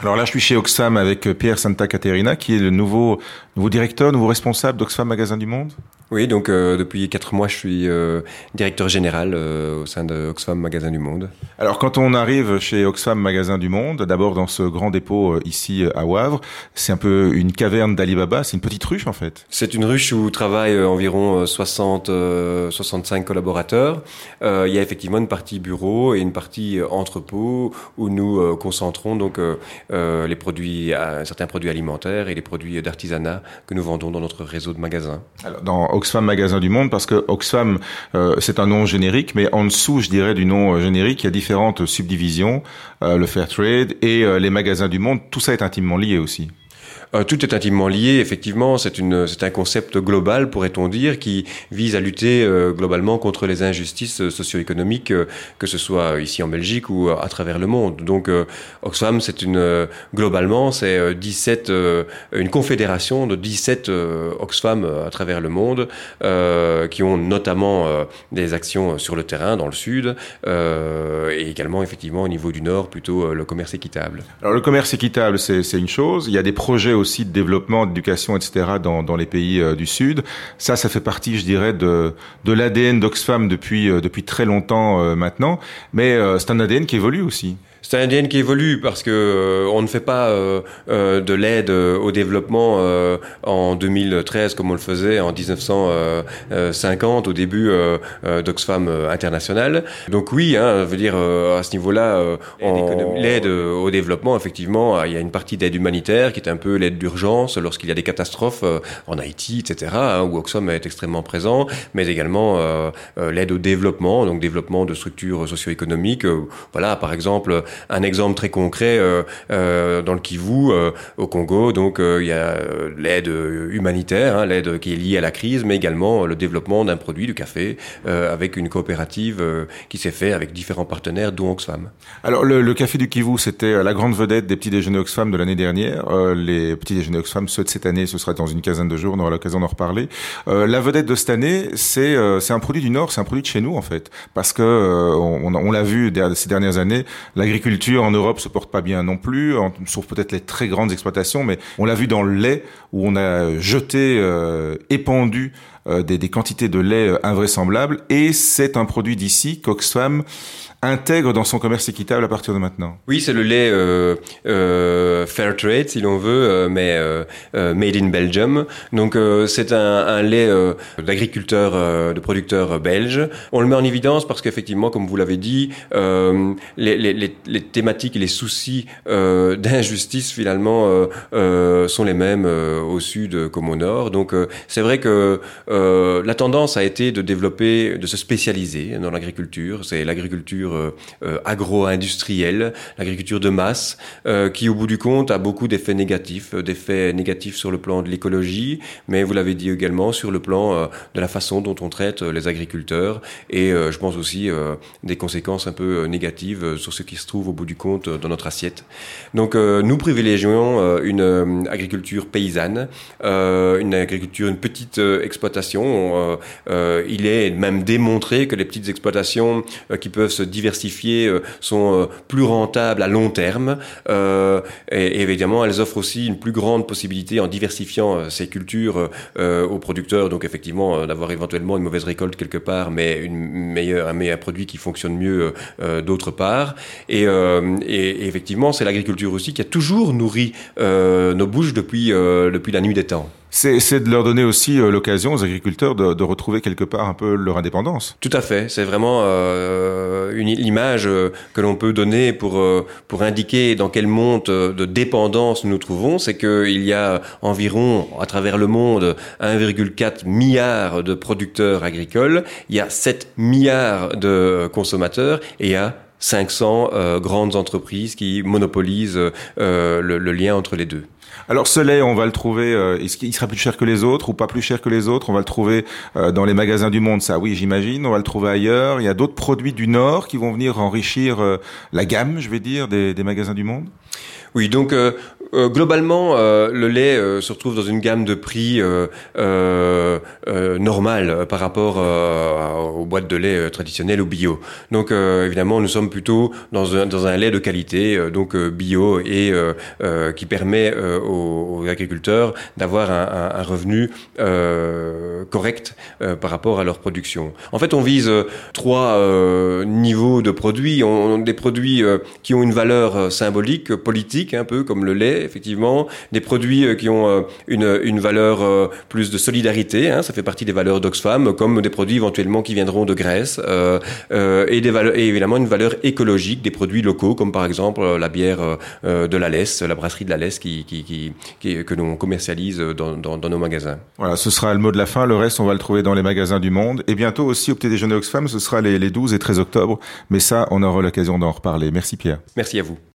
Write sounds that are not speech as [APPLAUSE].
Alors là, je suis chez Oxfam avec Pierre Santa Caterina, qui est le nouveau, nouveau directeur, nouveau responsable d'Oxfam Magasin du Monde. Oui, donc euh, depuis quatre mois, je suis euh, directeur général euh, au sein de Oxfam Magasin du Monde. Alors quand on arrive chez Oxfam Magasin du Monde, d'abord dans ce grand dépôt ici à Wavre, c'est un peu une caverne d'Alibaba, c'est une petite ruche en fait. C'est une ruche où travaillent environ 60, 65 collaborateurs. il y a effectivement une partie bureau et une partie entrepôt où nous concentrons donc les produits, certains produits alimentaires et les produits d'artisanat que nous vendons dans notre réseau de magasins. Alors dans Oxfam Magasin du Monde parce que Oxfam, euh, c'est un nom générique, mais en dessous, je dirais, du nom euh, générique, il y a différentes subdivisions, euh, le Fair Trade et les magasins du monde. Tout ça est intimement lié aussi. Euh, tout est intimement lié, effectivement. C'est un concept global, pourrait-on dire, qui vise à lutter euh, globalement contre les injustices euh, socio-économiques, que ce soit ici en Belgique ou à travers le monde. Donc, Oxfam, c'est une, globalement, c'est 17, une confédération de 17 Oxfam à travers le monde, qui ont notamment des actions sur le terrain, dans le sud, et également, effectivement, au niveau du nord, plutôt le commerce équitable. Alors, le commerce équitable, c'est une chose. Il y a des projets aussi de développement, d'éducation, etc. dans, dans les pays euh, du Sud. Ça, ça fait partie, je dirais, de, de l'ADN d'Oxfam depuis, euh, depuis très longtemps euh, maintenant. Mais c'est un ADN qui évolue aussi. C'est un ADN qui évolue parce que euh, on ne fait pas euh, euh, de l'aide au développement en 2013 comme on le faisait en 1950 au début d'Oxfam International. Donc oui, hein, veut dire à ce niveau-là, l'aide au développement, effectivement, il y a une partie d'aide humanitaire qui est un peu l'aide d'urgence lorsqu'il y a des catastrophes en Haïti, etc., hein, où Oxfam est extrêmement présent, mais également l'aide au développement, donc développement de structures socio-économiques. voilà, par exemple un exemple très concret euh, euh, dans le Kivu, euh, au Congo. Donc il y a l'aide humanitaire, hein, l'aide qui est liée à la crise, mais également le développement d'un produit, du café, avec une coopérative qui s'est fait avec différents partenaires, dont Oxfam. Alors le, café du Kivu, c'était la grande vedette des petits déjeuners Oxfam de l'année dernière. les petits déjeuners Oxfam, ceux de cette année, ce sera dans une quinzaine de jours, on aura l'occasion d'en reparler. la vedette de cette année, c'est c'est un produit du Nord, c'est un produit de chez nous en fait, parce que on, on l'a vu ces dernières années, l'agriculture l'agriculture en Europe se porte pas bien non plus, sauf peut-être les très grandes exploitations, mais on l'a vu dans le lait où on a jeté, euh, épandu des, des, quantités de lait euh, invraisemblables, et c'est un produit d'ici qu'Oxfam intègre dans son commerce équitable à partir de maintenant. Oui, c'est le lait euh, euh, fair trade, si l'on veut, euh, mais euh, euh, made in Belgium. Donc c'est un, un, lait d'agriculteurs, de producteurs belges. On le met en évidence parce qu'effectivement, comme vous l'avez dit, les, les, les, thématiques et les soucis [LAUGHS] d'injustice finalement sont les mêmes au sud comme au nord. Donc c'est vrai que la tendance a été de développer, de se spécialiser dans l'agriculture. C'est l'agriculture euh, euh, agro-industrielle, l'agriculture de masse, euh, qui au bout du compte a beaucoup d'effets négatifs, d'effets négatifs sur le plan de l'écologie, mais vous l'avez dit également sur le plan de la façon dont on traite les agriculteurs et je pense aussi des conséquences un peu négatives sur ce qui se trouve au bout du compte dans notre assiette. Donc nous privilégions une agriculture paysanne, une agriculture, une petite exploitation. Il est même démontré que les petites exploitations qui peuvent se diversifiées euh, sont euh, plus rentables à long terme. Euh, et, évidemment, elles offrent aussi une plus grande possibilité en diversifiant ces cultures aux producteurs. Donc effectivement, d'avoir éventuellement une mauvaise récolte quelque part, mais une meilleure, un meilleur produit qui fonctionne mieux d'autre part. Et, et, effectivement, c'est l'agriculture aussi qui a toujours nourri nos bouches depuis, depuis la nuit des temps. C'est de leur donner aussi euh, l'occasion aux agriculteurs de, de, retrouver quelque part un peu leur indépendance. Tout à fait. C'est vraiment euh, une image euh, que l'on peut donner pour euh, pour indiquer dans quel monde de dépendance nous nous trouvons. C'est qu'il y a environ à travers le monde 1,4 milliard de producteurs agricoles. Il y a 7 milliards de consommateurs et il y a 500 euh, grandes entreprises qui monopolisent euh, le, le, lien entre les deux. Alors ce lait, on va le trouver, euh, est-ce qu'il sera plus cher que les autres ou pas plus cher que les autres? On va le trouver euh, dans les magasins du monde, ça oui j'imagine, on va le trouver ailleurs. Il y a d'autres produits du Nord qui vont venir enrichir la gamme, je vais dire, des, des magasins du monde? Oui, donc euh, globalement, euh, le lait euh, se retrouve dans une gamme de prix normale par rapport aux boîtes de lait traditionnelles ou bio. Donc évidemment, nous sommes plutôt dans un, dans un lait de qualité, donc bio et qui permet aux, agriculteurs d'avoir un, revenu correct par rapport à leur production. En fait, on vise trois niveaux de produits. On, des produits qui ont une valeur symbolique, politique, un peu comme le lait effectivement, des produits euh, qui ont euh, une, une valeur euh, plus de solidarité, hein, partie des valeurs d'Oxfam, comme des produits éventuellement qui viendront de Grèce, euh, et, des valeurs, et évidemment une valeur écologique des produits locaux, comme par exemple la bière de la Laisse, la brasserie de la Laisse qui, qui, qui, qui que l'on commercialise dans, dans, dans, nos magasins. Voilà, ce sera le mot de la fin, le reste on va le trouver dans les magasins du monde, et bientôt aussi au petit déjeuner Oxfam, ce sera les, les 12 et 13 octobre, mais ça on aura l'occasion d'en reparler. Merci Pierre. Merci à vous.